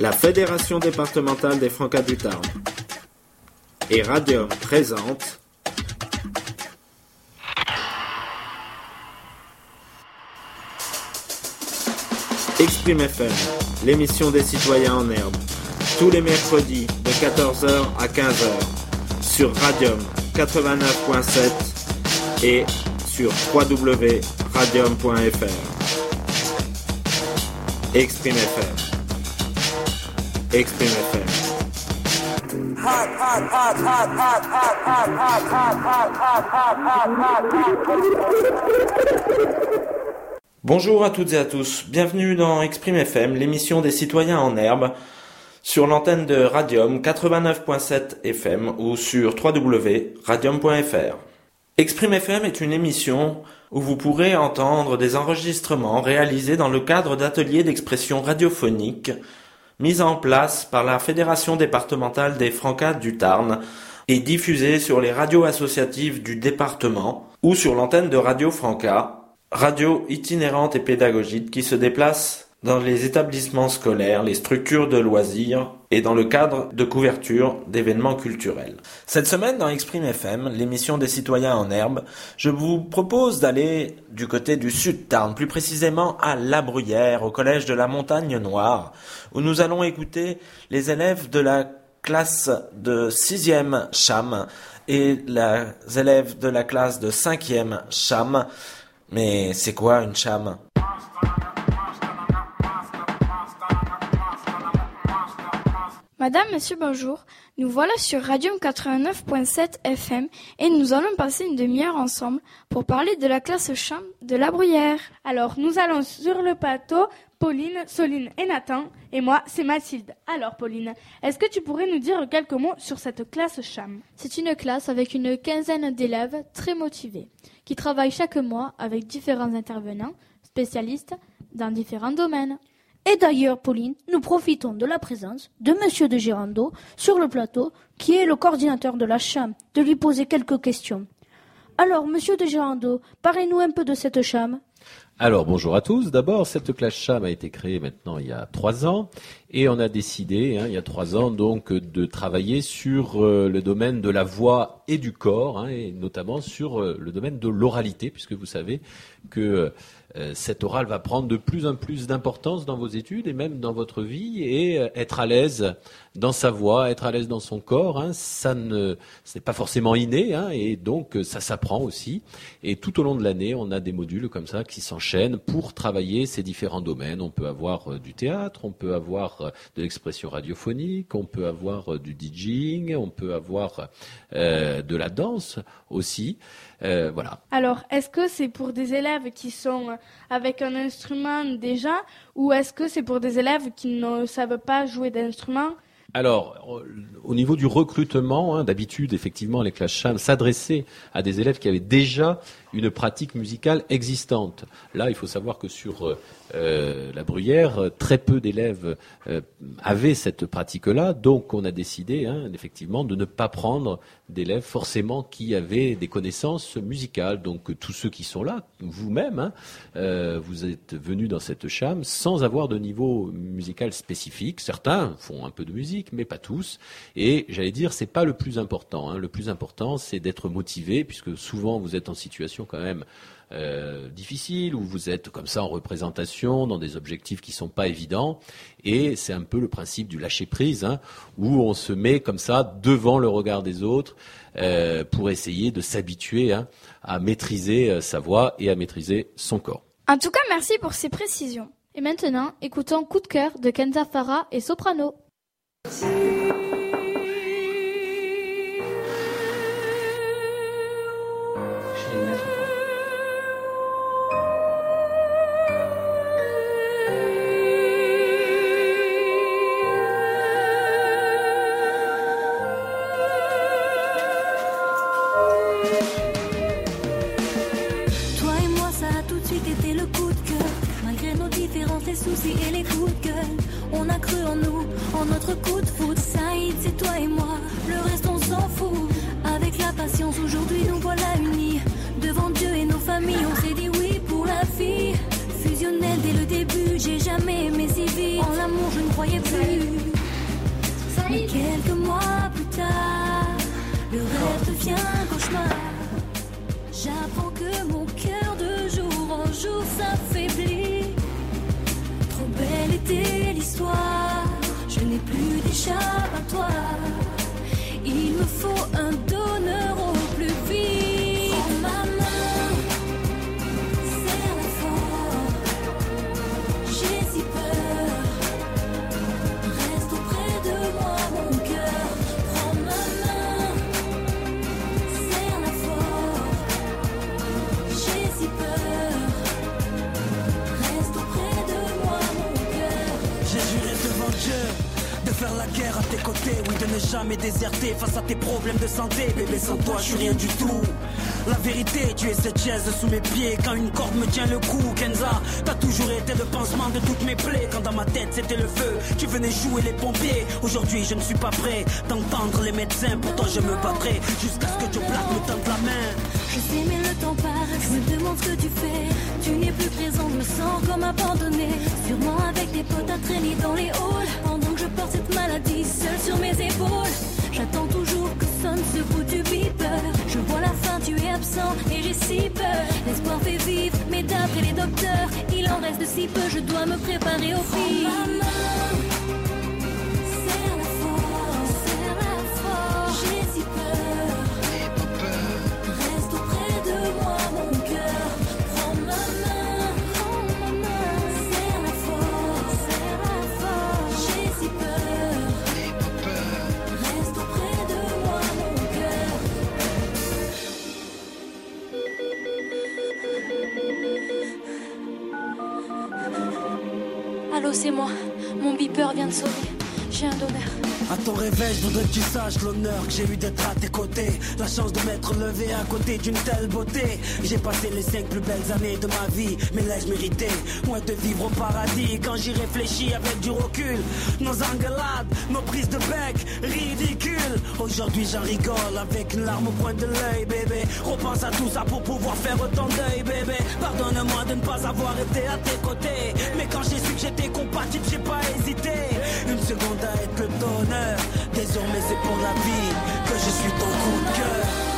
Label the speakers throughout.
Speaker 1: la Fédération départementale des Francas du Tarn et Radium présente Exprime FM, l'émission des citoyens en herbe, tous les mercredis de 14h à 15h sur Radium 89.7 et sur www.radium.fr. Exprime FM. FM. Bonjour à toutes et à tous, bienvenue dans Exprime FM, l'émission des citoyens en herbe, sur l'antenne de Radium 89.7 FM ou sur www.radium.fr. Exprime FM est une émission où vous pourrez entendre des enregistrements réalisés dans le cadre d'ateliers d'expression radiophonique mis en place par la Fédération départementale des Francas du Tarn et diffusés sur les radios associatives du département ou sur l'antenne de Radio Franca, radio itinérante et pédagogique qui se déplace dans les établissements scolaires, les structures de loisirs et dans le cadre de couverture d'événements culturels. Cette semaine dans Exprime FM, l'émission des citoyens en herbe, je vous propose d'aller du côté du sud Tarn, plus précisément à La Bruyère, au collège de la Montagne Noire, où nous allons écouter les élèves de la classe de 6e CHAM et les élèves de la classe de 5e CHAM. Mais c'est quoi une CHAM?
Speaker 2: Madame, Monsieur, bonjour. Nous voilà sur Radium 89.7 FM et nous allons passer une demi-heure ensemble pour parler de la classe chambre de la Bruyère.
Speaker 3: Alors, nous allons sur le plateau, Pauline, Soline et Nathan, et moi, c'est Mathilde. Alors, Pauline, est-ce que tu pourrais nous dire quelques mots sur cette classe cham?
Speaker 4: C'est une classe avec une quinzaine d'élèves très motivés, qui travaillent chaque mois avec différents intervenants, spécialistes dans différents domaines.
Speaker 5: Et d'ailleurs, Pauline, nous profitons de la présence de Monsieur de Girando sur le plateau, qui est le coordinateur de la CHAM, de lui poser quelques questions. Alors, Monsieur de Girando, parlez-nous un peu de cette CHAM.
Speaker 6: Alors bonjour à tous. D'abord, cette classe CHAM a été créée maintenant il y a trois ans et on a décidé hein, il y a trois ans donc de travailler sur euh, le domaine de la voix et du corps hein, et notamment sur euh, le domaine de l'oralité puisque vous savez que cet oral va prendre de plus en plus d'importance dans vos études et même dans votre vie et euh, être à l'aise dans sa voix, être à l'aise dans son corps, hein, ça ne, n'est pas forcément inné hein, et donc euh, ça s'apprend aussi. Et tout au long de l'année, on a des modules comme ça qui s'enchaînent pour travailler ces différents domaines. On peut avoir du théâtre, on peut avoir de l'expression radiophonique, on peut avoir du DJing, on peut avoir de la danse aussi. Euh, voilà.
Speaker 3: Alors, est-ce que c'est pour des élèves qui sont avec un instrument déjà, ou est-ce que c'est pour des élèves qui ne savent pas jouer d'instrument?
Speaker 6: Alors, au niveau du recrutement, hein, d'habitude, effectivement, les classes CHAM s'adressaient à des élèves qui avaient déjà une pratique musicale existante. Là, il faut savoir que sur euh, euh, la Bruyère, très peu d'élèves euh, avaient cette pratique-là, donc on a décidé, hein, effectivement, de ne pas prendre d'élèves forcément qui avaient des connaissances musicales. Donc tous ceux qui sont là, vous-même, hein, vous êtes venus dans cette cham sans avoir de niveau musical spécifique. Certains font un peu de musique, mais pas tous. Et j'allais dire, c'est pas le plus important. Hein. Le plus important, c'est d'être motivé, puisque souvent vous êtes en situation quand même euh, difficile, où vous êtes comme ça en représentation, dans des objectifs qui sont pas évidents. Et c'est un peu le principe du lâcher prise, hein, où on se met comme ça devant le regard des autres euh, pour essayer de s'habituer hein, à maîtriser euh, sa voix et à maîtriser son corps.
Speaker 2: En tout cas, merci pour ces précisions.
Speaker 4: Et maintenant, écoutons Coup de cœur de Kenza Farah et Soprano.
Speaker 7: Il en reste si peu, je dois me préparer au pire C'est moi. Mon beeper vient de sonner. J'ai un donneur.
Speaker 8: À ton réveil, je voudrais que tu saches l'honneur que j'ai eu d'être à tes côtés. La chance de m'être levé à côté d'une telle beauté. J'ai passé les cinq plus belles années de ma vie, mais l'ai-je mérité? Moins de vivre au paradis quand j'y réfléchis avec du recul. Nos engueulades, nos prises de bec, ridicules. Aujourd'hui, j'en rigole avec une larme au coin de l'œil, bébé. Repense à tout ça pour pouvoir faire ton deuil, bébé. Pardonne-moi de ne pas avoir été à tes côtés. Mais quand j'ai su que j'étais compatible, j'ai pas hésité. Une seconde à être le donneur. Désormais, c'est pour la vie que je suis ton coup de cœur.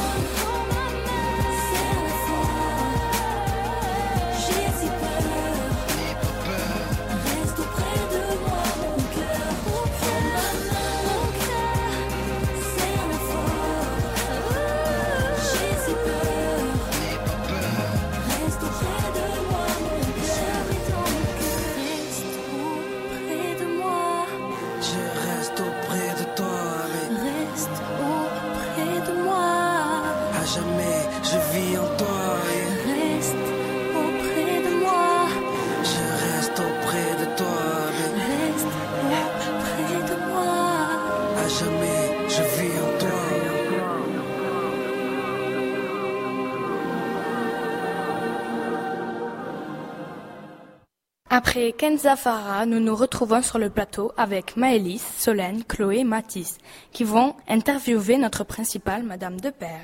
Speaker 9: Après Kenza Farah, nous nous retrouvons sur le plateau avec Maëlys, Solène, Chloé et Mathis, qui vont interviewer notre principale, Madame Depère.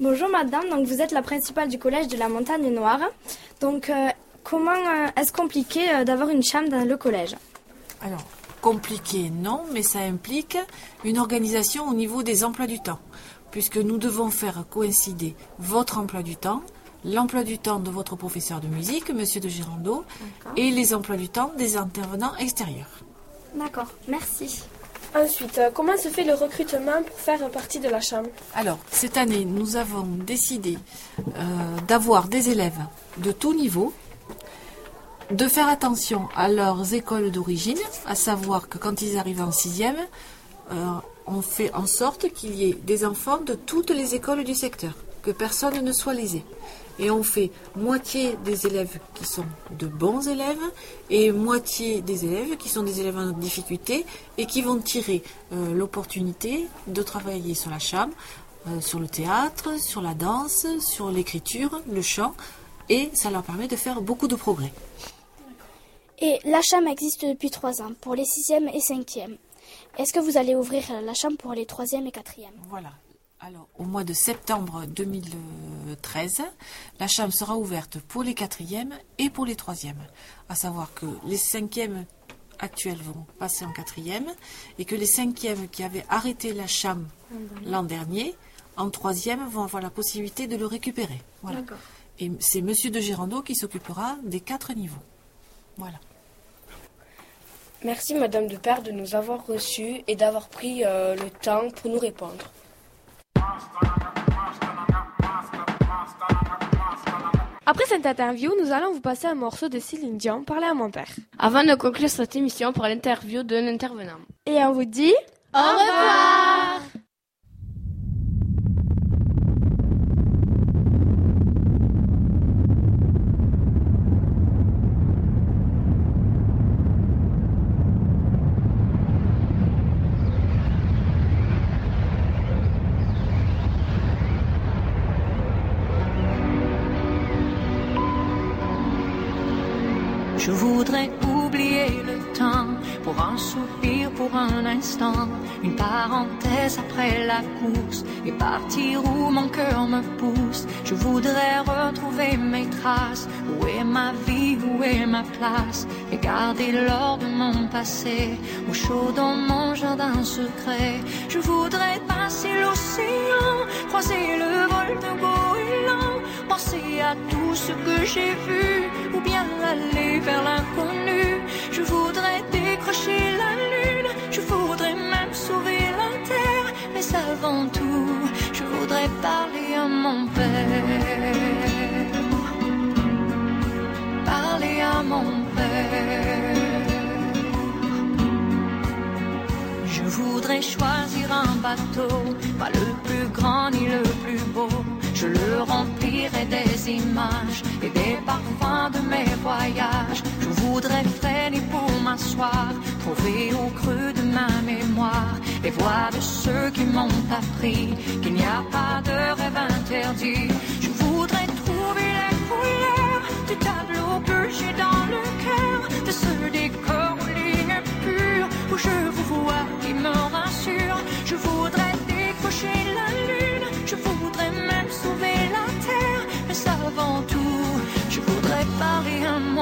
Speaker 2: Bonjour madame, donc vous êtes la principale du collège de la Montagne Noire. Donc euh, comment euh, est-ce compliqué euh, d'avoir une chambre dans le collège?
Speaker 10: Alors, compliqué, non, mais ça implique une organisation au niveau des emplois du temps, puisque nous devons faire coïncider votre emploi du temps, l'emploi du temps de votre professeur de musique, Monsieur de Girando, et les emplois du temps des intervenants extérieurs.
Speaker 2: D'accord, merci.
Speaker 11: Ensuite, euh, comment se fait le recrutement pour faire partie de la chambre?
Speaker 10: Alors, cette année, nous avons décidé euh, d'avoir des élèves de tout niveau, de faire attention à leurs écoles d'origine, à savoir que quand ils arrivent en sixième, euh, on fait en sorte qu'il y ait des enfants de toutes les écoles du secteur, que personne ne soit lésé. Et on fait moitié des élèves qui sont de bons élèves et moitié des élèves qui sont des élèves en difficulté et qui vont tirer euh, l'opportunité de travailler sur la chambre, euh, sur le théâtre, sur la danse, sur l'écriture, le chant et ça leur permet de faire beaucoup de progrès.
Speaker 12: Et la chambre existe depuis trois ans pour les sixièmes et cinquièmes. Est-ce que vous allez ouvrir la chambre pour les troisièmes et quatrièmes
Speaker 10: Voilà. Alors, au mois de septembre 2013, la chambre sera ouverte pour les quatrièmes et pour les troisièmes. À savoir que les cinquièmes actuels vont passer en quatrième et que les cinquièmes qui avaient arrêté la chambre l'an dernier, en troisième, vont avoir la possibilité de le récupérer. Voilà. Et c'est Monsieur de Girando qui s'occupera des quatre niveaux. Voilà.
Speaker 11: Merci Madame de Père de nous avoir reçus et d'avoir pris euh, le temps pour nous répondre.
Speaker 3: Après cette interview, nous allons vous passer un morceau de Céline Dion, Parler à mon père.
Speaker 9: Avant de conclure cette émission pour l'interview de l'intervenant.
Speaker 3: Et on vous dit...
Speaker 4: Au revoir
Speaker 13: pour un instant, une parenthèse après la course et partir où mon cœur me pousse. Je voudrais retrouver mes traces. Où est ma vie, où est ma place? Et garder l'or de mon passé au chaud dans mon jardin secret. Je voudrais passer l'océan, croiser le vol de goéland, penser à tout ce que j'ai vu ou bien aller vers l'inconnu. Je voudrais décrocher la lune, avant tout, je voudrais parler à mon père. Parler à mon père. Je voudrais choisir un bateau, pas le plus grand ni le plus beau. Je le remplirai des images et des parfums de mes voyages. Je voudrais freiner pour m'asseoir, trouver au creux de ma mémoire les voix de ceux qui m'ont appris qu'il n'y a pas de rêve interdit. Je voudrais trouver les couleurs du tableau que j'ai dans le cœur, de ce décor aux lignes pures où je vous vois qui me rassure. Je voudrais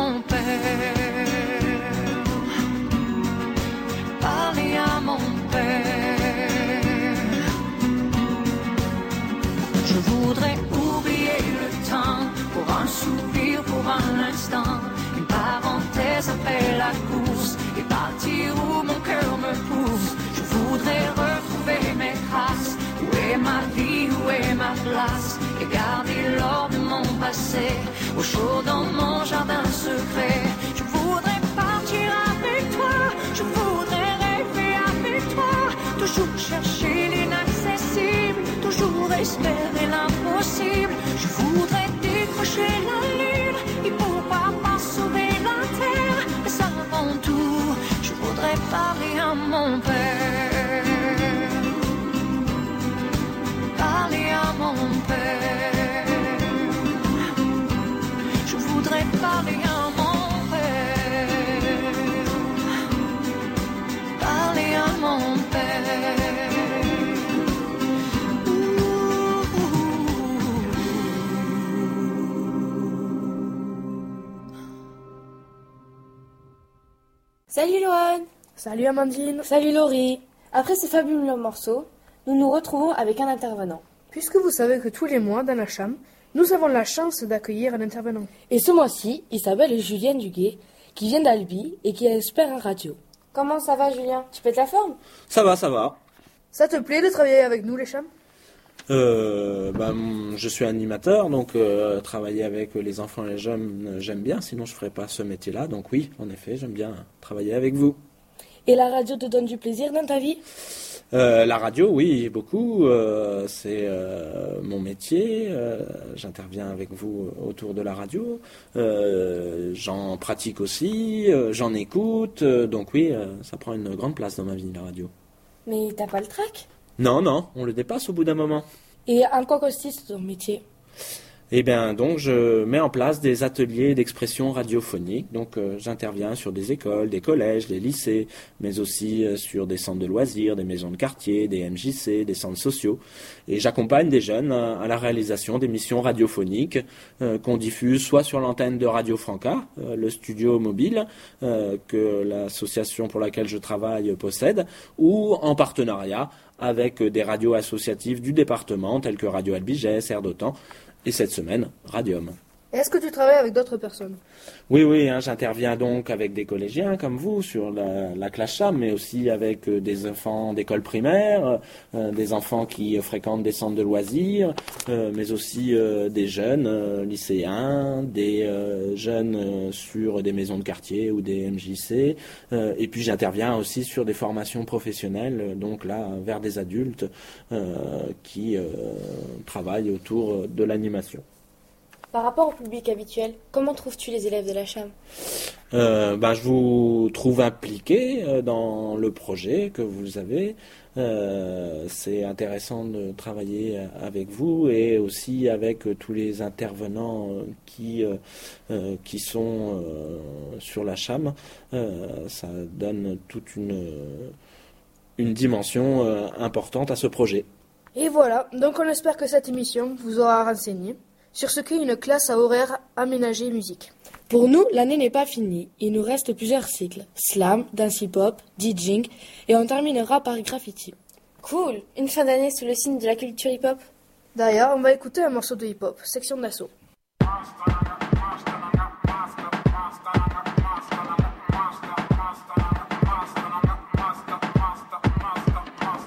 Speaker 13: mon père. Parler à mon père. Je voudrais oublier le temps pour un soupir, pour un instant, une parenthèse après la course et partir où mon cœur me pousse. Je voudrais retrouver mes traces. Est ma vie, où est ma place? Et garder l'or de mon passé au chaud dans mon jardin secret. Je voudrais partir avec toi, je voudrais rêver avec toi, toujours chercher l'inaccessible, toujours espérer l'impossible. Je voudrais décrocher la lune et pouvoir pas sauver la terre, mais avant tout, je voudrais parler à mon père. Parler à mon père. Je voudrais parler à mon père. Parler à mon père.
Speaker 11: Salut Lohan
Speaker 14: Salut Amandine
Speaker 11: Salut Laurie Après ces fabuleux morceaux, nous nous retrouvons avec un intervenant.
Speaker 14: Puisque vous savez que tous les mois, dans la chambre, nous avons la chance d'accueillir un intervenant.
Speaker 11: Et ce mois-ci, il s'appelle Julien Duguet, qui vient d'Albi et qui est expert en radio. Comment ça va Julien? Tu pètes la forme?
Speaker 1: Ça va, ça va.
Speaker 14: Ça te plaît de travailler avec nous, les chams
Speaker 1: Euh, bah, mm, je suis animateur, donc euh, travailler avec les enfants et les jeunes, euh, j'aime bien, sinon je ferais pas ce métier-là. Donc oui, en effet, j'aime bien travailler avec vous.
Speaker 11: Et la radio te donne du plaisir dans ta vie?
Speaker 1: Euh, la radio, oui, beaucoup. euh, c'est euh, mon métier. J'interviens avec vous autour de la radio. J'en pratique aussi. j'en écoute. donc oui, ça prend une grande place dans ma vie, la radio.
Speaker 11: Mais t'as pas le trac?
Speaker 1: Non, non, on le dépasse au bout d'un moment.
Speaker 11: Et en quoi consiste ton métier?
Speaker 1: Eh bien, donc, je mets en place des ateliers d'expression radiophonique. Donc, euh, j'interviens sur des écoles, des collèges, des lycées, mais aussi euh, sur des centres de loisirs, des maisons de quartier, des MJC, des centres sociaux. Et j'accompagne des jeunes à, à la réalisation d'émissions radiophoniques euh, qu'on diffuse soit sur l'antenne de Radio Franca, euh, le studio mobile euh, que l'association pour laquelle je travaille possède, ou en partenariat avec euh, des radios associatives du département, telles que Radio Albigès, Air d'Otan, et cette semaine, Radium.
Speaker 14: Est-ce que tu travailles avec d'autres personnes?
Speaker 1: Oui, oui, hein, j'interviens donc avec des collégiens comme vous sur la, la classe mais aussi avec euh, des enfants d'école primaire, euh, des enfants qui fréquentent des centres de loisirs, euh, mais aussi des jeunes lycéens, des jeunes sur des maisons de quartier ou des MJC, et puis j'interviens aussi sur des formations professionnelles, donc là vers des adultes qui travaillent autour de l'animation.
Speaker 11: Par rapport au public habituel, comment trouves-tu les élèves de la
Speaker 1: Euh, ben, je vous trouve impliqué euh, dans le projet que vous avez. Euh, c'est intéressant de travailler avec vous et aussi avec tous les intervenants qui, euh, qui sont sur la cham. Ça donne toute une, une dimension importante à ce projet.
Speaker 14: Et voilà, donc on espère que cette émission vous aura renseigné sur ce qu'est une classe à horaire aménagé musique.
Speaker 11: Pour nous, l'année n'est pas finie. Il nous reste plusieurs cycles. Slam, dance hip-hop, DJing, et on terminera par graffiti.
Speaker 15: Cool Une fin d'année sous le signe de la culture hip-hop
Speaker 14: D'ailleurs, on va écouter un morceau de hip-hop, section d'assaut.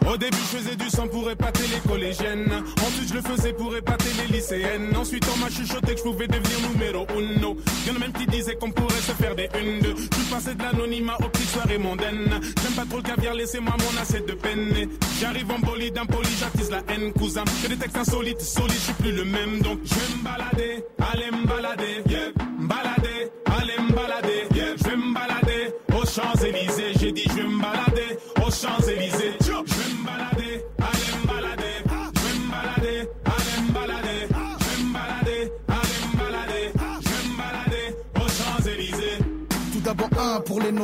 Speaker 16: Au début, je faisais du sang pour épater les collégiennes. Ensuite, je le faisais pour épater les lycéennes. Ensuite, on m'a chuchoté que je pouvais devenir numéro uno. Y'en a même qui disaient qu'on pourrait se faire des une, deux. Je suis de l'anonymat aux petites soirées mondaines. J'aime pas trop le caviar, laissez-moi mon assiette de peine. J'arrive en bolide, impoli, j'attise la haine, cousin. Que des textes insolites, solides, je suis plus le même. Donc, je vais me balader, aller me balader, yeah. Me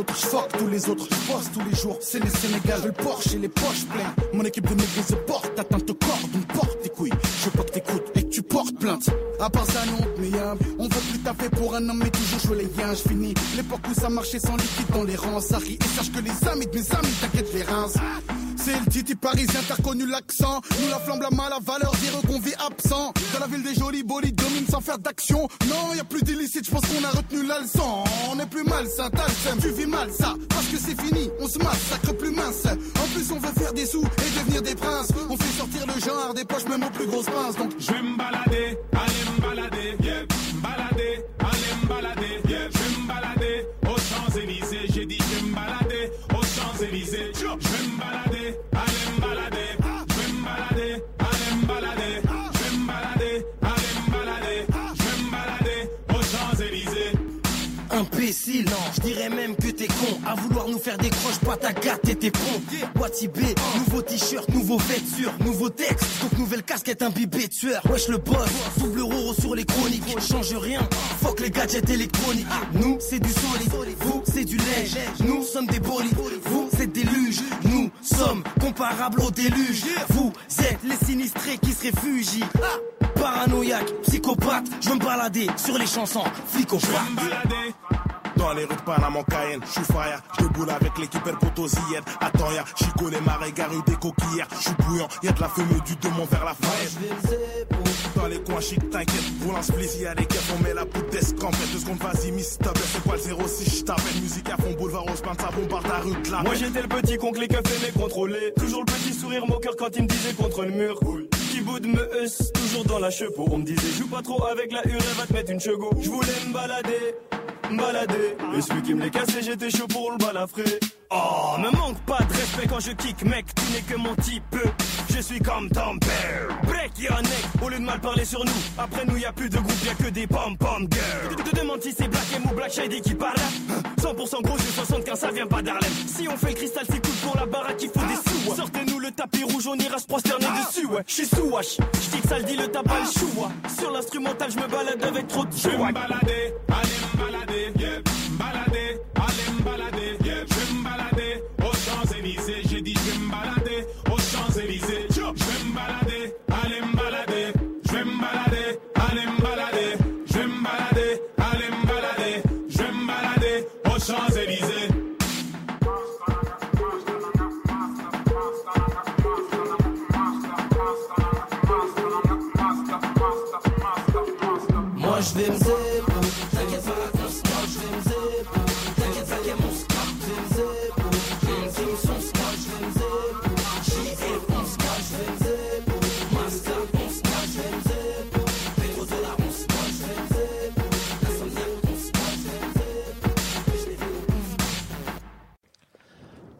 Speaker 17: nôtres, je tous les autres, je bosse tous les jours, c'est les Sénégal, je le Porsche et les poches pleines. Mon équipe de négriers se porte, atteinte au corps, donc porte tes couilles. Je veux pas que t'écoutes et que tu portes plainte. À part ça, non, mais y'a, on veut plus taffer pour un homme, mais toujours jouer les je finis. L'époque où ça marchait sans liquide dans les rangs, ça rit. Et sache que les amis de mes amis, t'inquiète les reins. C'est le titi parisien, t'as reconnu l'accent. Nous la flamme, la mal, la valeur, dire qu'on vit absent. Dans la ville des jolis bolides, domine sans faire d'action. Non, y a plus d'illicite, je pense qu'on a retenu la. On est plus mal, ça, seum, tu vis mal, ça. Parce que c'est fini, on se massacre plus mince. En plus, on veut faire des sous et devenir des princes. On fait sortir le genre des poches, même aux plus grosses pinces. Donc,
Speaker 16: Je vais me balader, aller me balader, yeah. Balader, aller me balader, yeah. Je vais me balader aux Champs-Élysées. J'ai dit, je vais me balader aux Champs-Élysées.
Speaker 18: Non, je dirais même que t'es con À vouloir nous faire des croches, pas ta gâte et tes ponts. Wati B, nouveau t-shirt, nouveau vêture Nouveau texte, donc nouvelle casquette imbibée de sueur. Wesh le boss, double roro sur les chroniques. Change rien, fuck les gadgets électroniques. Nous c'est du solide, vous c'est du lait Nous sommes des bolides, vous c'est des luges. Nous sommes comparables au déluge. Vous êtes les sinistrés qui se réfugient. Paranoïaque, psychopathe, je me balader sur les chansons. Flic au
Speaker 16: Dans les rues de Panama, en Cayenne, je suis fire, je avec l'équipe El Potosienne. Attends, y'a Chico, les marais, garés des coquillères, je suis bouillant, y'a de la fumée du démon vers la faillette. Dans les coins chic, t'inquiète, roule un spliff, y'a des keufs, on met la poudre d'escampette. Deux secondes, vas-y, miss, t'as c'est quoi le 06, je t'appelle, musique à fond, boulevard Rose, ça bombarde ta rue de la
Speaker 19: Moi j'étais le petit con que les keufs aimaient contrôler. Toujours le petit sourire moqueur quand il me disait contre le mur. Bout de me heusse, toujours dans la chepeau On me disait joue pas trop avec la hure, elle va te mettre une chego. Je voulais me balader, me balader Et celui qui me les cassait, j'étais chaud pour le balafrer Oh, me manque pas de respect quand je kick, mec, tu n'es que mon type. Je suis comme ton père. Break your neck, au lieu de mal parler sur nous. Après nous, y a plus de groupe, y a que des pom-pom girls. Tu te demandes si c'est Black M ou Black Shady qui parle. 100% gros, j'ai 75, ça vient pas d'Harlem. Si on fait le cristal, c'est cool pour la baraque, il faut des sous. ouais. Sortez-nous le tapis rouge, on ira se prosterner dessus, ouais. J'suis sous wash, j'dis ça le dit, le tabac, le chou, ouais. Sur l'instrumental, je me balade avec trop de
Speaker 16: Je vais me balader, aller me balader, yeah.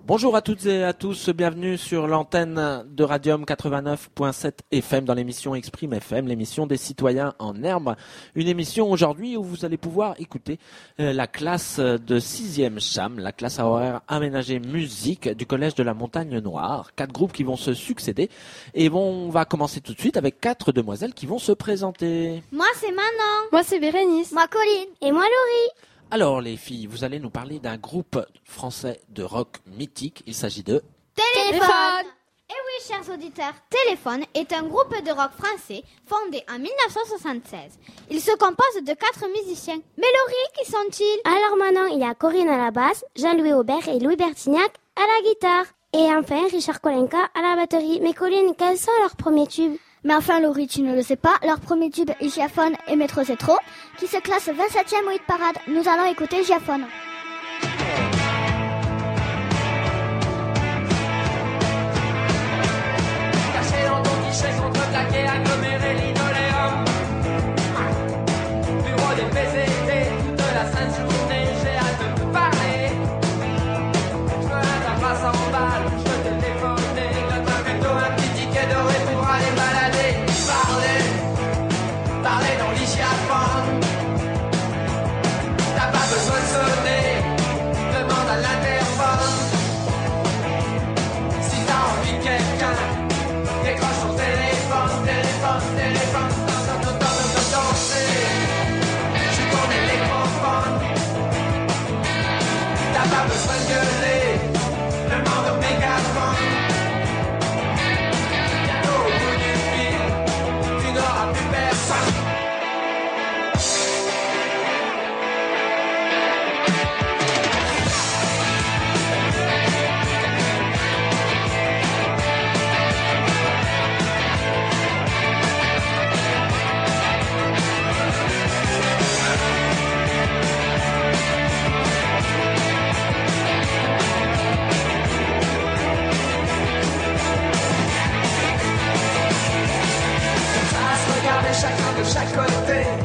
Speaker 20: Bonjour à toutes et à tous, bienvenue sur l'antenne de Radium 89.7 FM dans l'émission Exprime FM, l'émission des citoyens en herbe. Une émission aujourd'hui où vous allez pouvoir écouter euh, la classe de 6e CHAM, la classe à horaire aménagée musique du Collège de la Montagne Noire. Quatre groupes qui vont se succéder et bon, on va commencer tout de suite avec quatre demoiselles qui vont se présenter.
Speaker 21: Moi, c'est Manon.
Speaker 22: Moi, c'est Bérénice.
Speaker 21: Moi, Colline. Et moi, Laurie.
Speaker 20: Alors les filles, vous allez nous parler d'un groupe français de rock mythique. Il s'agit de...
Speaker 21: Téléphone. Et oui, chers auditeurs, Téléphone est un groupe de rock français fondé en 1976. Il se compose de quatre musiciens. Mais Laurie, qui sont-ils?
Speaker 2: Alors maintenant, il y a Corinne à la basse, Jean-Louis Aubert et Louis Bertignac à la guitare. Et enfin, Richard Kolenka à la batterie. Mais Colline, quels sont leurs premiers tubes?
Speaker 21: Mais enfin, Laurie, tu ne le sais pas, leur premier tube est Giaphone et Métro C'est trop, qui se classe 27e au hit parade. Nous allons écouter Giaphone.
Speaker 23: chacoter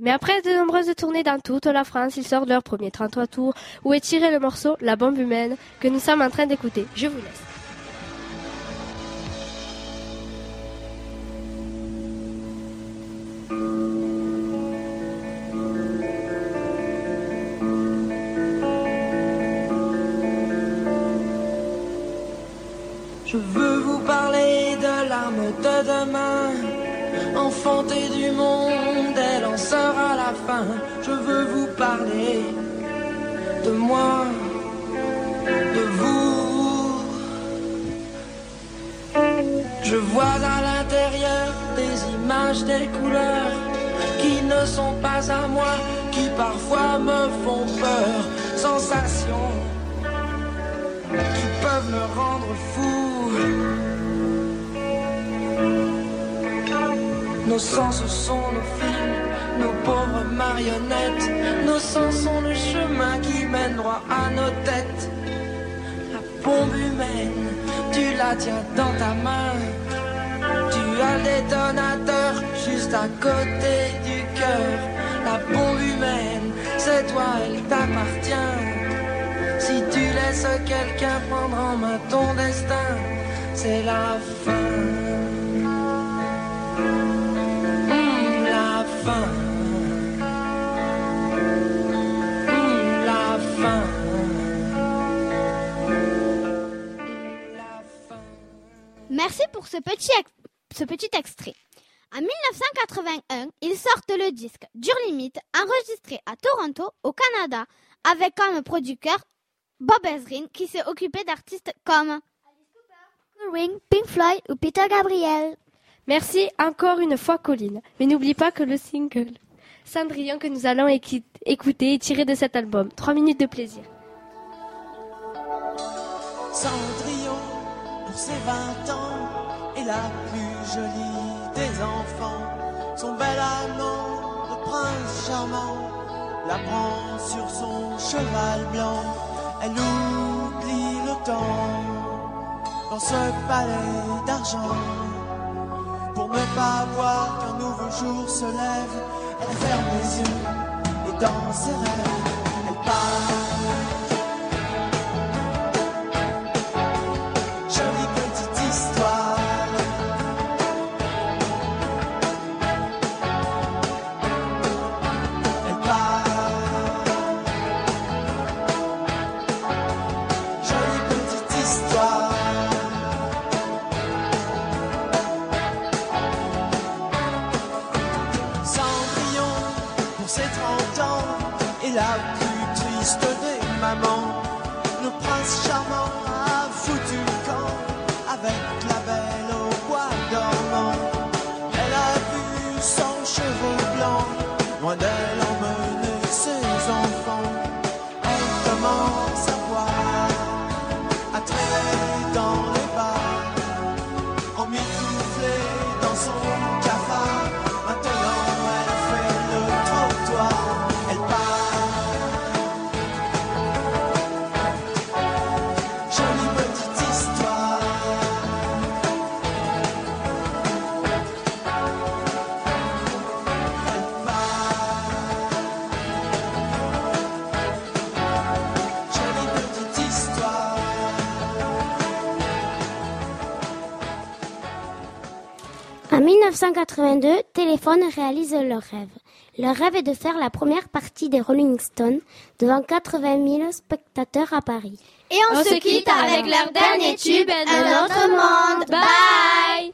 Speaker 23: Mais
Speaker 22: après de nombreuses tournées dans toute la France, ils sortent leur premier 33 tours où est tiré le morceau La bombe humaine que nous sommes en train d'écouter. Je vous laisse.
Speaker 23: Je veux vous parler de l'arme de demain, enfantée du monde, elle en sera la fin. Je veux vous parler de moi, de vous. Je vois à l'intérieur des images, des couleurs qui ne sont pas à moi, qui parfois me font peur. Sensations qui peuvent me rendre fou. Nos sens sont nos films, nos pauvres marionnettes. Nos sens sont le chemin qui mène droit à nos têtes. La bombe humaine, tu la tiens dans ta main. Tu as le détonateur juste à côté du cœur. La bombe humaine,
Speaker 24: c'est toi, il t'appartient. Si tu laisses quelqu'un prendre en main ton destin, c'est la fin. Hum.
Speaker 25: Merci pour ce petit, extrait. En 1981, ils sortent le disque Dur Limite, enregistré à Toronto, au Canada, avec comme producteur Bob Ezrin, qui s'est occupé d'artistes comme
Speaker 2: Ring, Pink Floyd ou Peter Gabriel.
Speaker 22: Merci encore une fois, Colline. Mais n'oublie pas que le single Cendrillon que nous allons écouter est tiré de cet album. Trois minutes de plaisir.
Speaker 24: Cendrillon, pour ses 20 ans, est la plus jolie des enfants. Son bel amant, le prince charmant, la prend sur son cheval blanc. Elle oublie le temps dans ce palais d'argent. Pour ne pas voir qu'un nouveau jour se lève, elle ferme les yeux et dans ses rêves, elle part.
Speaker 2: 1982, Téléphone réalise leur rêve. Leur rêve est de faire la première partie des Rolling Stones devant 80 000 spectateurs à Paris.
Speaker 25: Et on, se quitte avec leur dernier tube, Un autre monde. Bye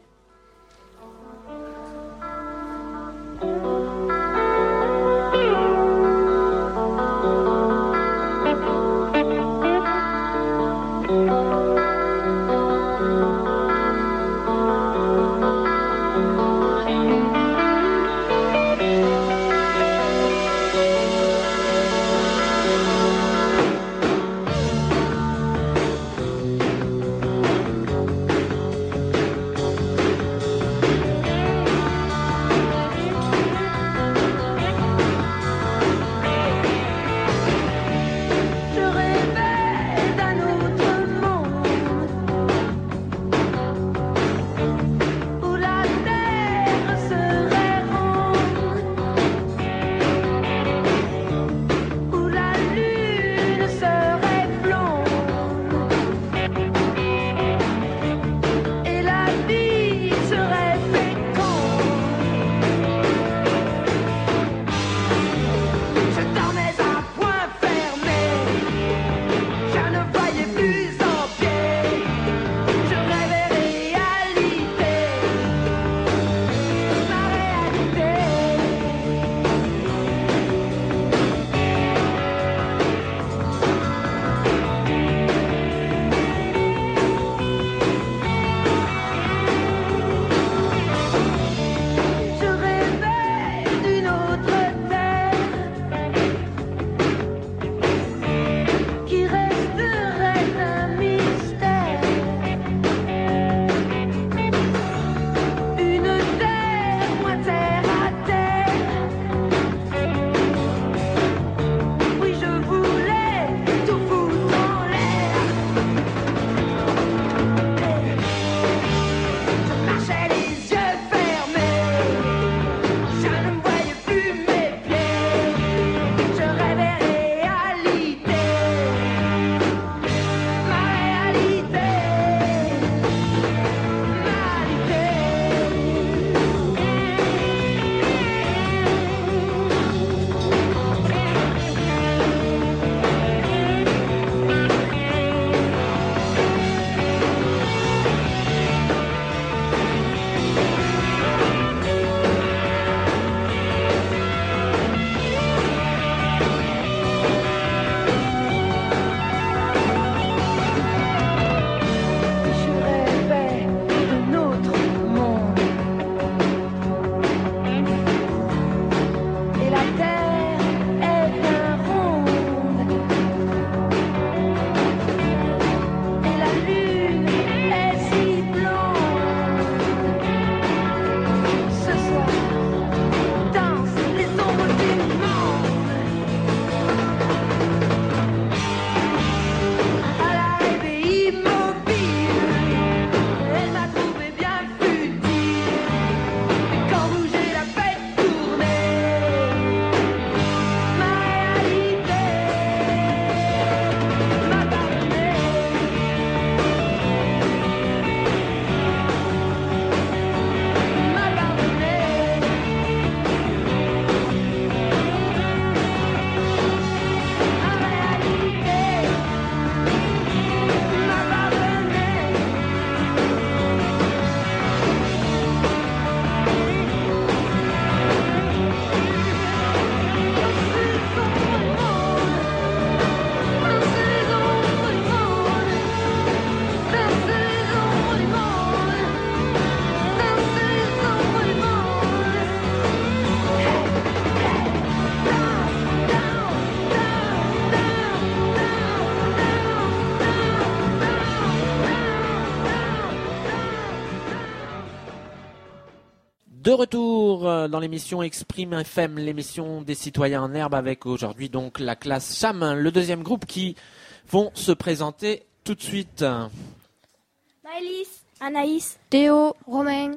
Speaker 20: De retour euh, dans l'émission Exprime FM, l'émission des citoyens en herbe avec aujourd'hui donc la classe Cham, le deuxième groupe qui vont se présenter tout de suite.
Speaker 3: Maëlys, Anaïs,
Speaker 26: Théo, Romain.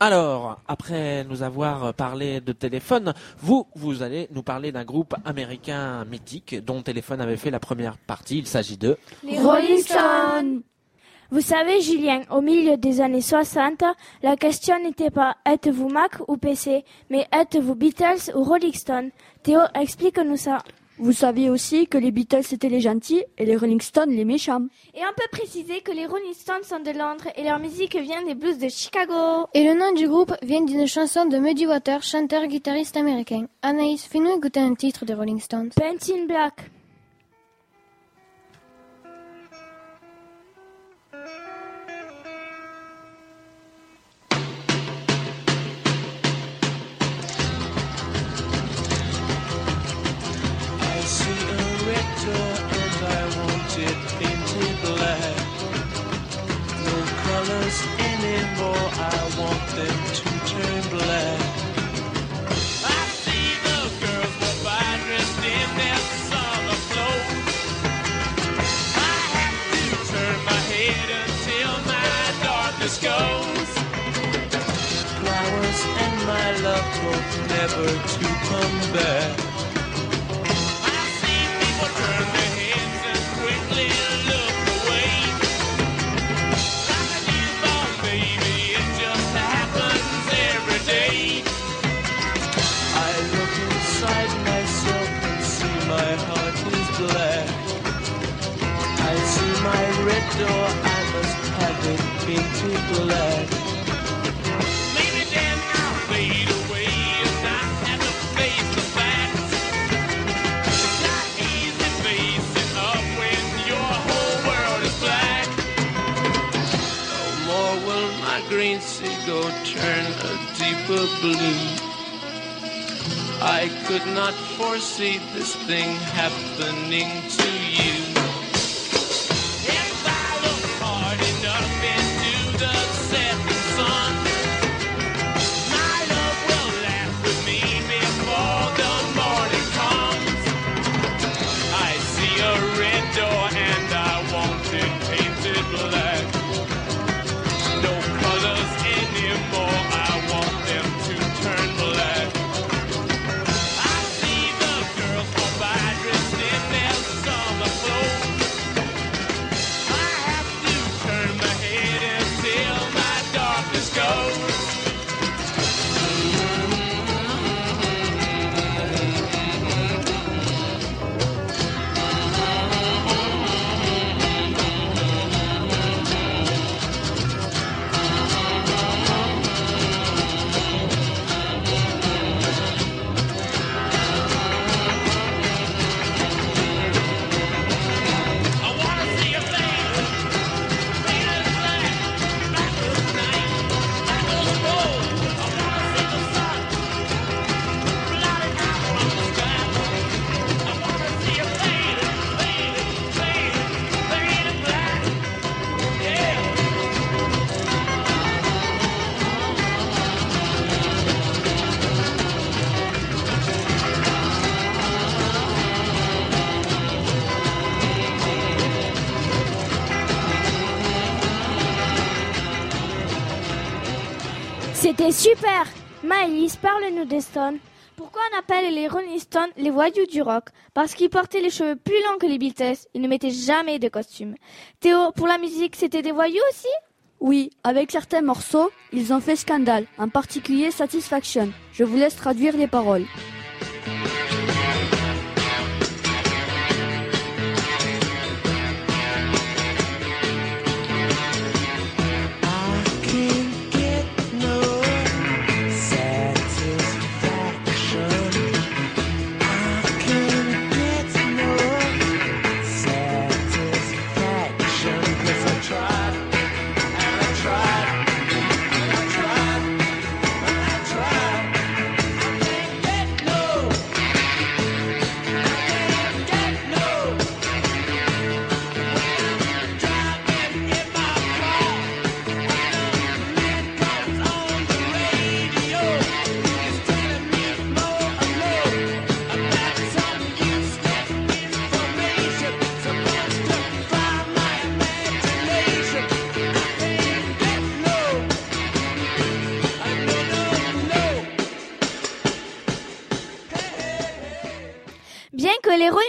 Speaker 20: Alors, après nous avoir parlé de téléphone, vous, vous allez nous parler d'un groupe américain mythique dont Téléphone avait fait la première partie. Il s'agit de...
Speaker 3: Les Rolling Stones. Vous savez, Julien, au milieu des années 60, la question n'était pas êtes-vous Mac ou PC, mais êtes-vous Beatles ou Rolling Stones Théo, explique-nous ça.
Speaker 27: Vous saviez aussi que les Beatles étaient les gentils et les Rolling Stones les méchants.
Speaker 3: Et on peut préciser que les Rolling Stones sont de Londres et leur musique vient des blues de Chicago.
Speaker 26: Et le nom du groupe vient d'une chanson de Muddy Waters, chanteur-guitariste américain. Anaïs, fais-nous écouter un titre des Rolling Stones.
Speaker 3: Paint in Black.
Speaker 28: Colors anymore, I want them to turn black. I see the girls dressed in their summer clothes. I have to turn my head until my darkness goes. Flowers and my love hope never to come back. Green seagull turn a deeper blue. I could not foresee this thing happening to
Speaker 3: Parle-nous des Stones. Pourquoi on appelle les Rolling Stones les voyous du rock? Parce qu'ils portaient les cheveux plus longs que les Beatles, ils ne mettaient jamais de costume. Théo, pour la musique, c'était des voyous aussi?
Speaker 27: Oui, avec certains morceaux, ils ont fait scandale, en particulier Satisfaction. Je vous laisse traduire les paroles.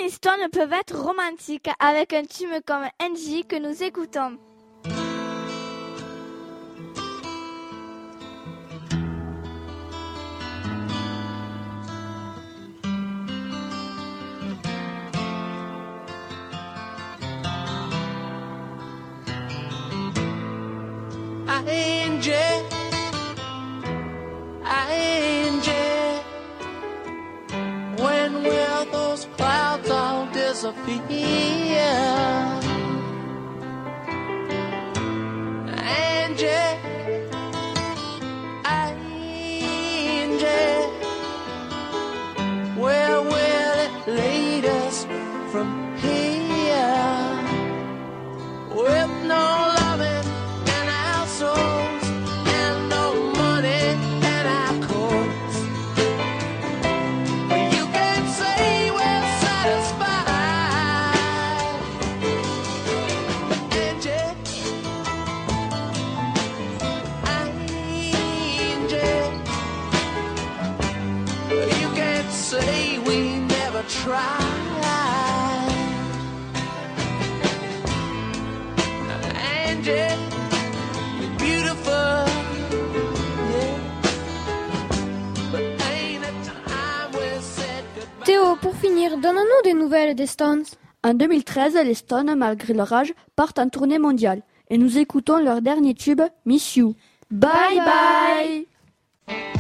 Speaker 3: histoires ne peuvent être romantiques avec un tube comme Angie que nous écoutons.
Speaker 13: be.
Speaker 22: En 2013, les Stones, malgré l'orage, partent en tournée mondiale. Et nous écoutons leur dernier tube, Miss You. Bye bye!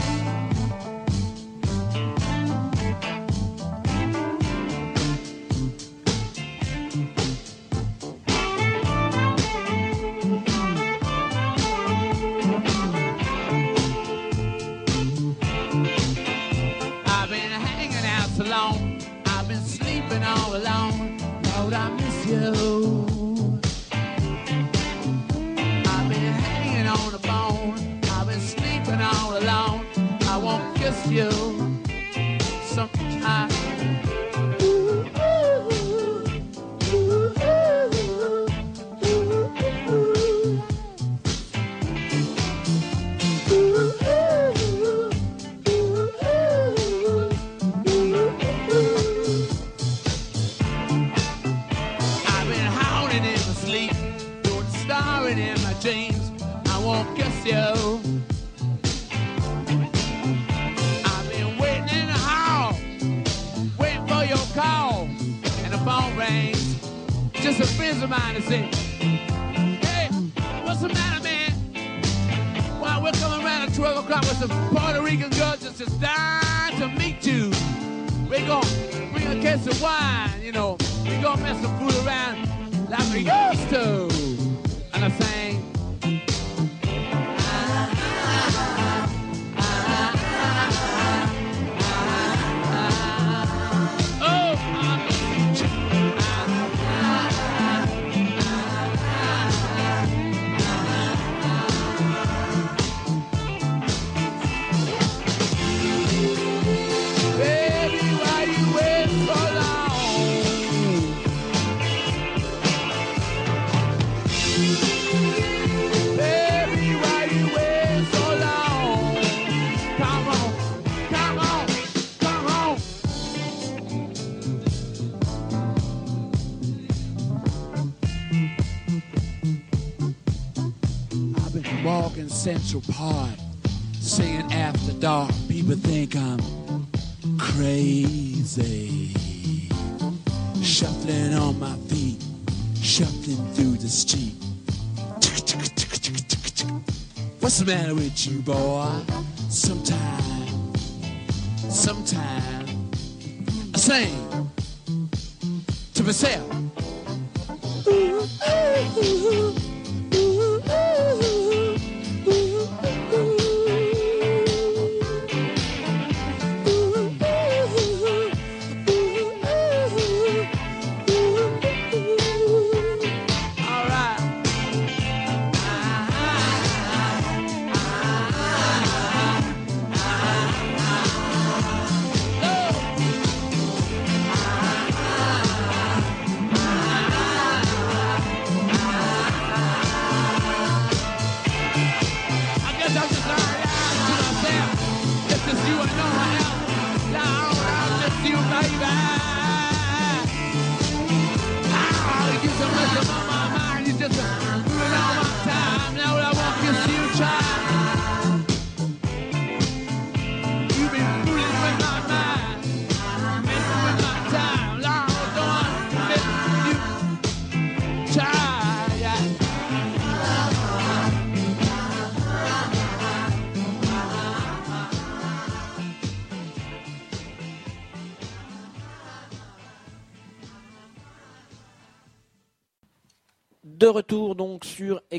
Speaker 28: you. you, boy.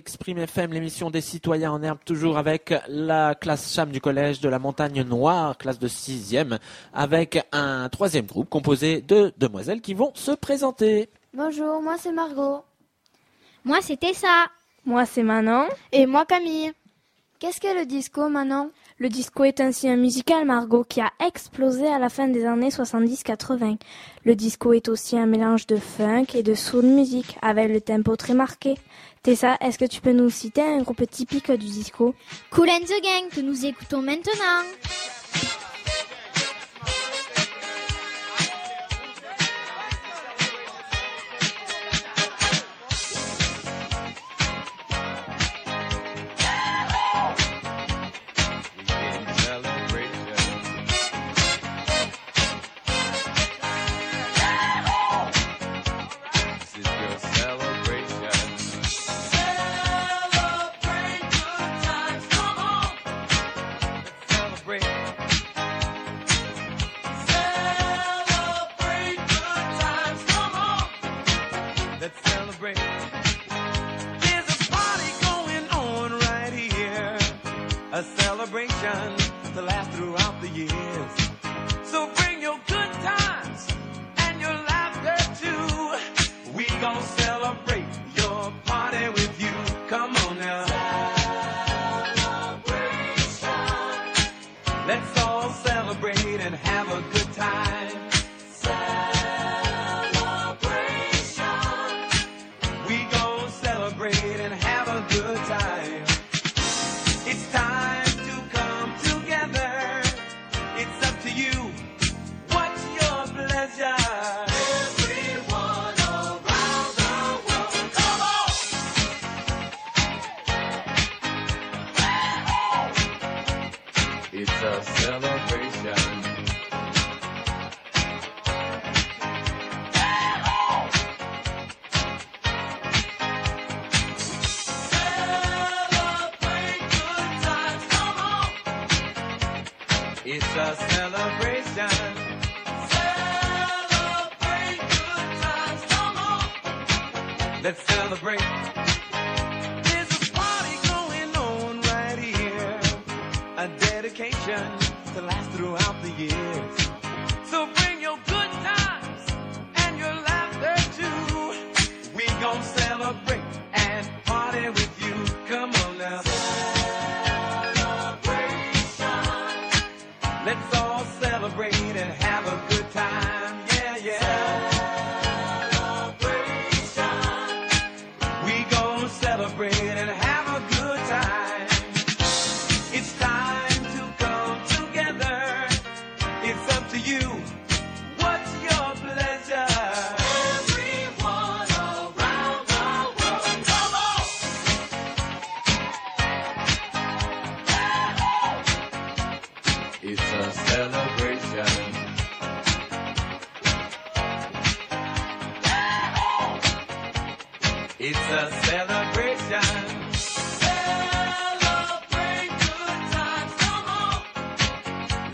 Speaker 20: Exprime FM, l'émission des citoyens en herbe, toujours avec la classe CHAM du collège de la Montagne Noire, classe de sixième, avec un troisième groupe composé de demoiselles qui vont se présenter.
Speaker 29: Bonjour, moi c'est Margot.
Speaker 30: Moi c'est Tessa.
Speaker 29: Moi c'est Manon.
Speaker 3: Et moi Camille.
Speaker 29: Qu'est-ce qu'est le disco, Manon?
Speaker 3: Le disco est un style musical, Margot, qui a explosé à la fin des années 70-80. Le disco est aussi un mélange de funk et de soul music, avec le tempo très marqué. Tessa, est-ce que tu peux nous citer un groupe typique du disco?
Speaker 30: Cool and the Gang, que nous écoutons maintenant.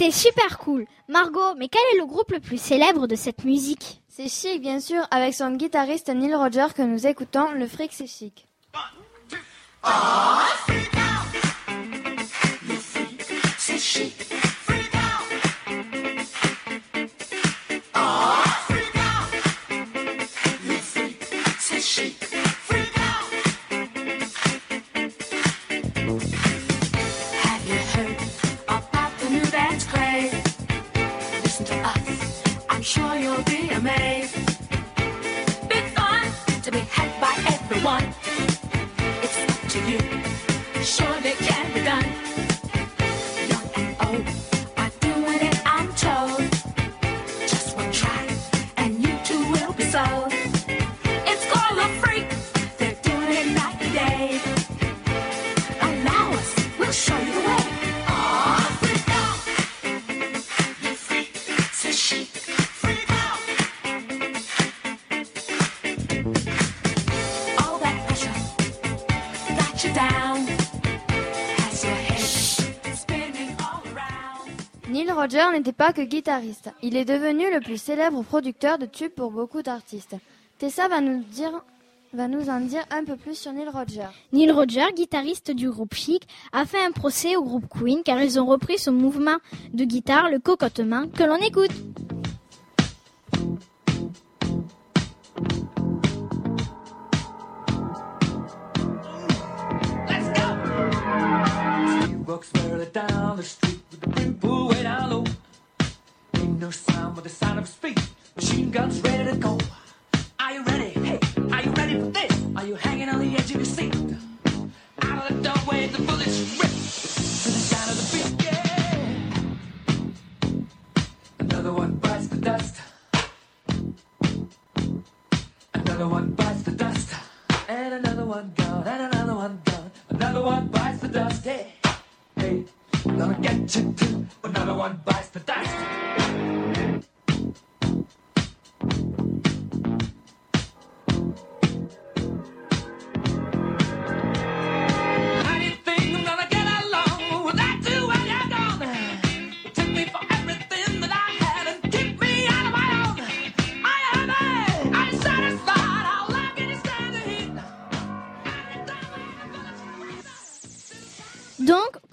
Speaker 30: C'était super cool. Margot, mais quel est le groupe le plus célèbre de cette musique?
Speaker 29: C'est Chic, bien sûr, avec son guitariste Neil Roger que nous écoutons, le chic.
Speaker 13: C'est chic.
Speaker 3: N'était pas que guitariste. Il est devenu le plus célèbre producteur de tubes pour beaucoup d'artistes. Tessa va nous dire va nous en dire un peu plus sur Neil Roger.
Speaker 2: Neil Roger, guitariste du groupe Chic, a fait un procès au groupe Queen car ils ont repris son mouvement de guitare, le cocotement, que l'on écoute.
Speaker 23: Walks barely pulled way down low. Ain't no sound but the sound of speed. Machine guns ready to go. Are you ready? Hey, are you ready for this? Are you hanging on the edge of your seat? Out of the doorway, the bullets rip. To the sound of the beat, yeah. Another one bites the dust. Another one bites the dust. And another one gone, and another one gone. Another one bites the dust, hey. Hey, gonna get you too. Another one bites the dust.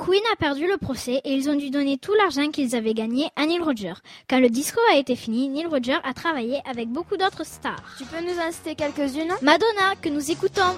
Speaker 2: Queen a perdu le procès et ils ont dû donner tout l'argent qu'ils avaient gagné à Neil Roger. Quand le disco a été fini, Neil Roger a travaillé avec beaucoup d'autres stars.
Speaker 3: Tu peux nous en citer quelques-unes?
Speaker 2: Madonna, que nous écoutons.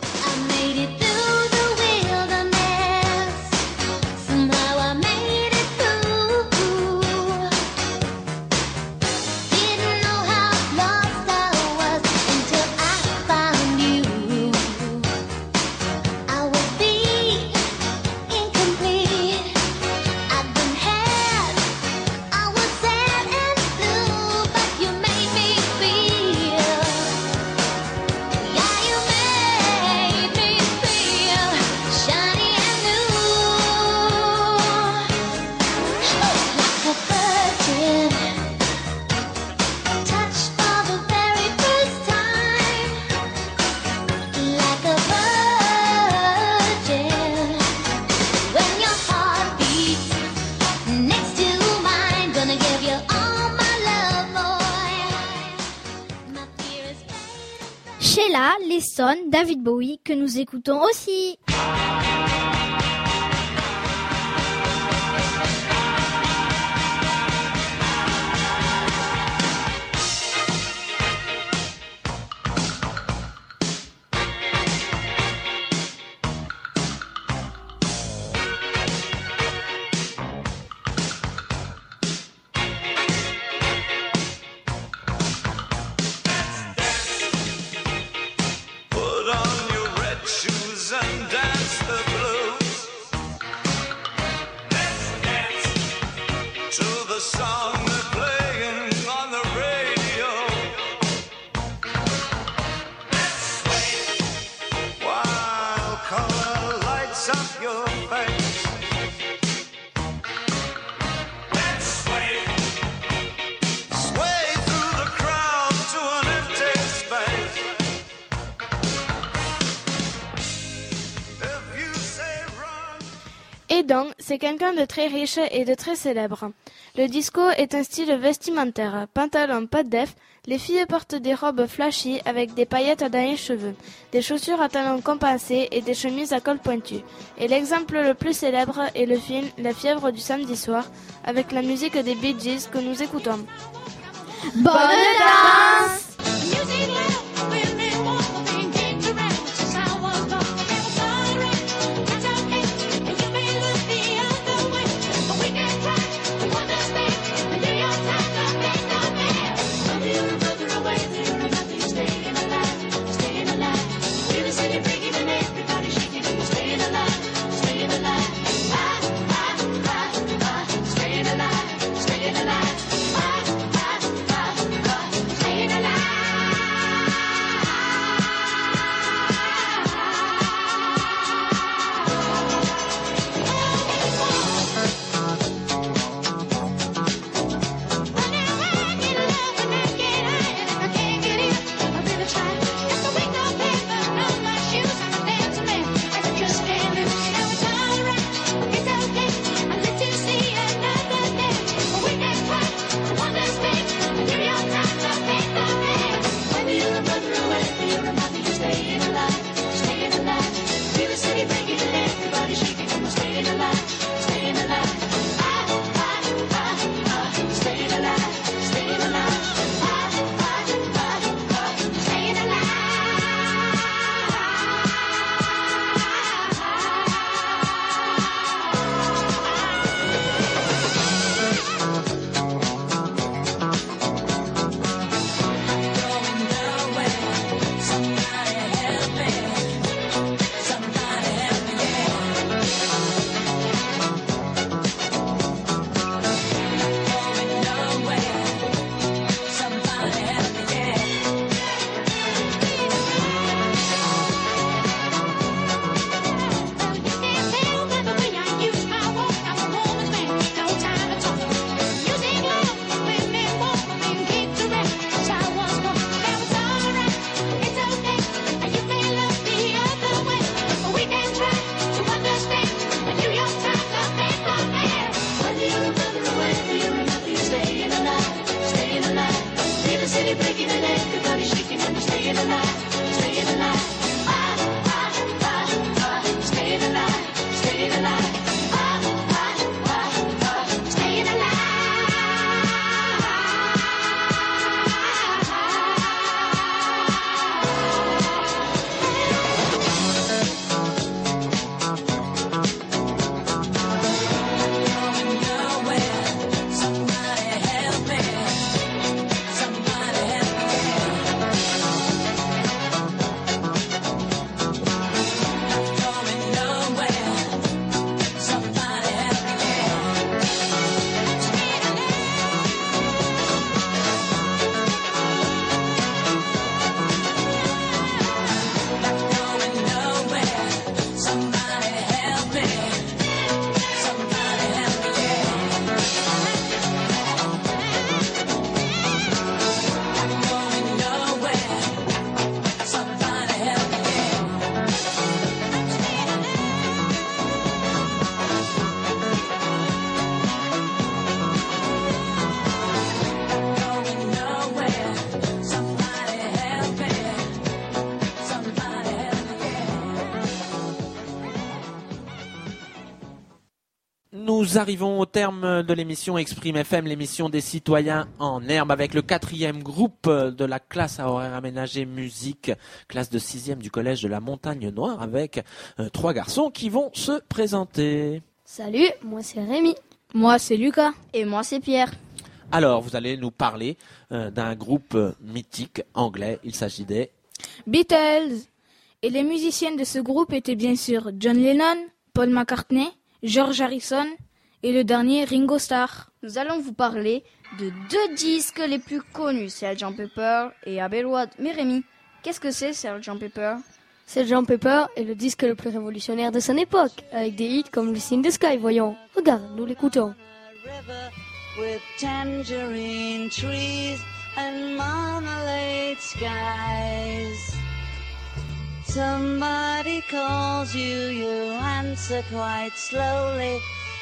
Speaker 2: Que nous écoutons aussi.
Speaker 9: C'est quelqu'un de très riche et de très célèbre. Le disco est un style vestimentaire. Pantalon pas de def, les filles portent des robes flashy avec des paillettes dans les cheveux, des chaussures à talons compensés et des chemises à col pointu. Et l'exemple le plus célèbre est le film La fièvre du samedi soir avec la musique des Bee Gees que nous écoutons.
Speaker 2: Bonne danse
Speaker 20: nous arrivons au terme de l'émission Exprime FM, l'émission des citoyens en herbe, avec le quatrième groupe de la classe à horaire aménagé musique, classe de sixième du collège de la Montagne Noire, avec euh, trois garçons qui vont se présenter.
Speaker 31: Salut, moi c'est Rémi.
Speaker 32: Moi, c'est Lucas.
Speaker 31: Et moi c'est Pierre.
Speaker 20: Alors, vous allez nous parler euh, d'un groupe euh, mythique anglais. Il s'agit des
Speaker 32: Beatles. Et les musiciens de ce groupe étaient bien sûr John Lennon, Paul McCartney, George Harrison et le dernier Ringo Starr.
Speaker 31: Nous allons vous parler de deux disques les plus connus, Sgt. Pepper et Abbey Road. Mais Rémi, qu'est-ce que c'est Sgt. Pepper?
Speaker 22: Sgt. Pepper est le disque le plus révolutionnaire de son époque, avec des hits comme Lucy in the Sky, voyons. Regarde, nous l'écoutons.
Speaker 33: with tangerine trees and marmalade skies. Somebody calls you, you answer quite slowly.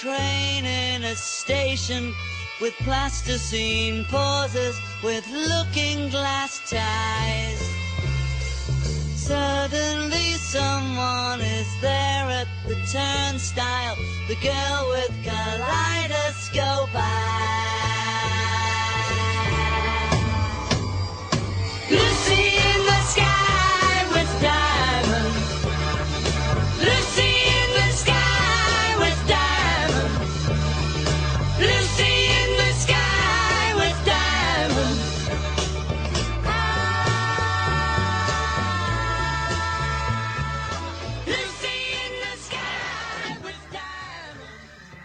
Speaker 33: Train in a station with plasticine pauses with looking glass ties. Suddenly someone is there at the turnstile, the girl with kaleidoscope eyes.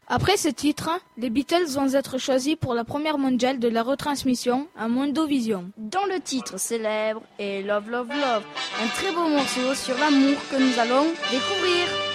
Speaker 32: Après ce titre, les Beatles vont être choisis pour la première mondiale de la retransmission à Mondovision.
Speaker 31: Dont le titre célèbre est Love Love Love, un très beau morceau sur l'amour que nous allons découvrir.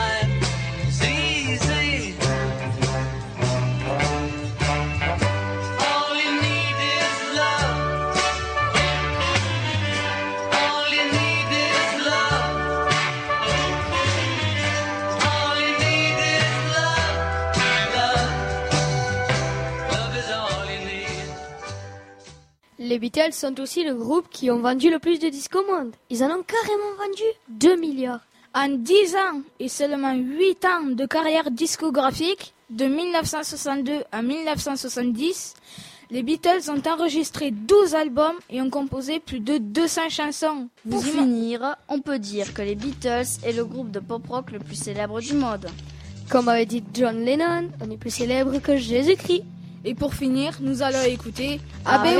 Speaker 30: Beatles sont aussi le groupe qui ont vendu le plus de disques au monde. Ils en ont carrément vendu 2 milliards.
Speaker 32: En 10 ans et seulement 8 ans de carrière discographique, de 1962 à 1970, les Beatles ont enregistré 12 albums et ont composé plus de 200 chansons.
Speaker 29: Pour finir, on peut dire que les Beatles est le groupe de pop rock le plus célèbre du monde.
Speaker 30: Comme avait dit John Lennon, on est plus célèbre que Jésus-Christ.
Speaker 32: Et pour finir, nous allons écouter
Speaker 30: Abbey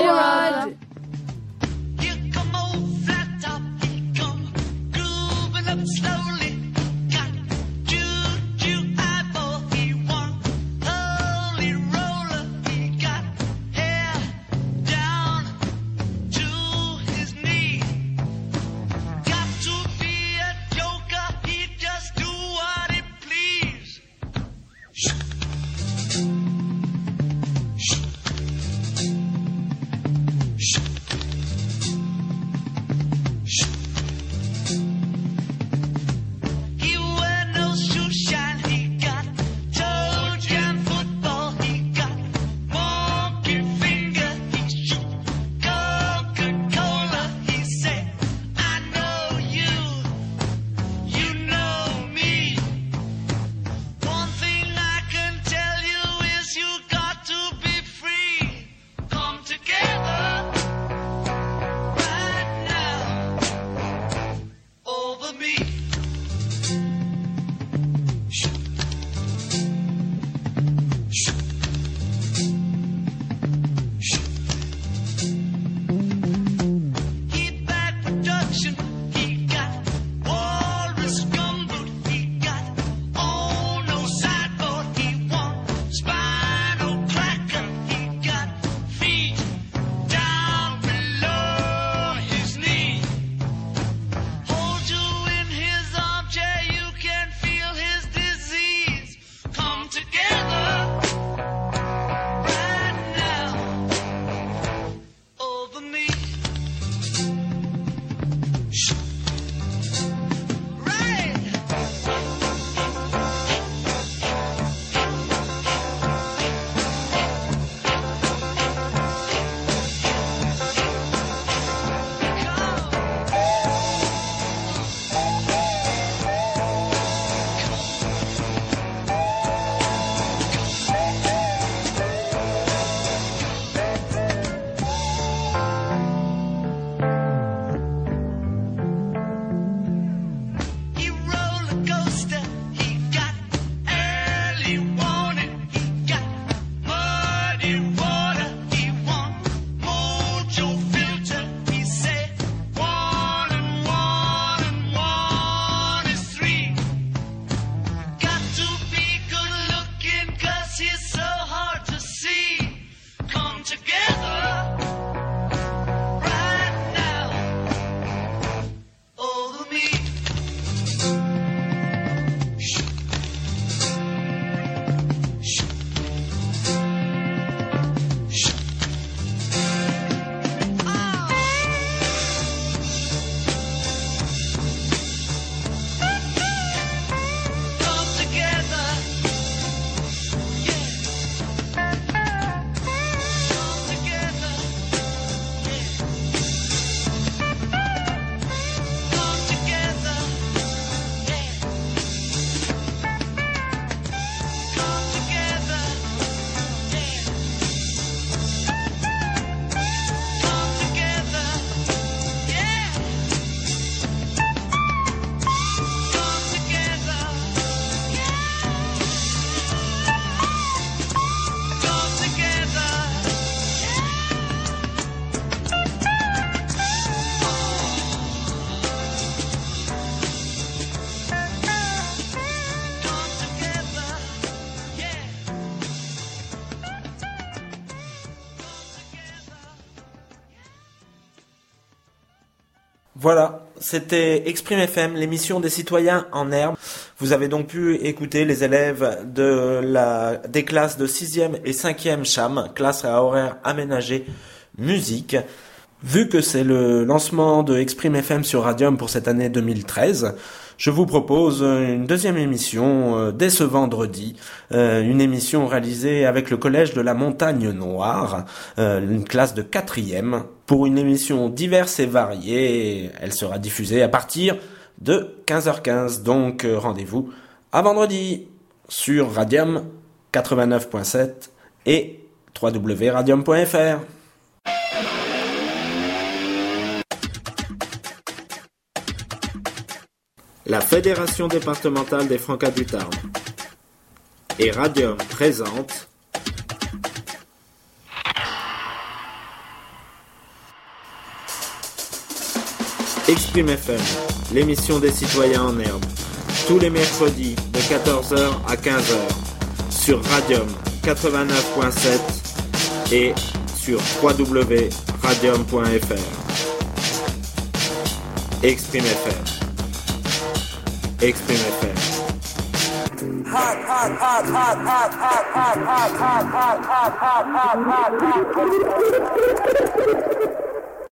Speaker 20: c'était Exprime FM, l'émission des citoyens en herbe. Vous avez donc pu écouter les élèves de la, des classes de 6e et 5e CHAM, classe à horaire aménagé musique. Vu que c'est le lancement de Exprime FM sur Radium pour cette année 2013,
Speaker 1: je vous propose euh, une deuxième émission euh, dès ce vendredi, euh, une émission réalisée avec le Collège de la Montagne Noire, une classe de quatrième, pour une émission diverse et variée. Elle sera diffusée à partir de 15h15, donc rendez-vous à vendredi sur Radium 89.7 et www.radium.fr. la Fédération départementale des Francas du Tarn et Radium présente Exprime FM, l'émission des citoyens en herbe, tous les mercredis de 14h à 15h sur Radium 89.7 et sur www.radium.fr. Exprime FM. Extreme FM.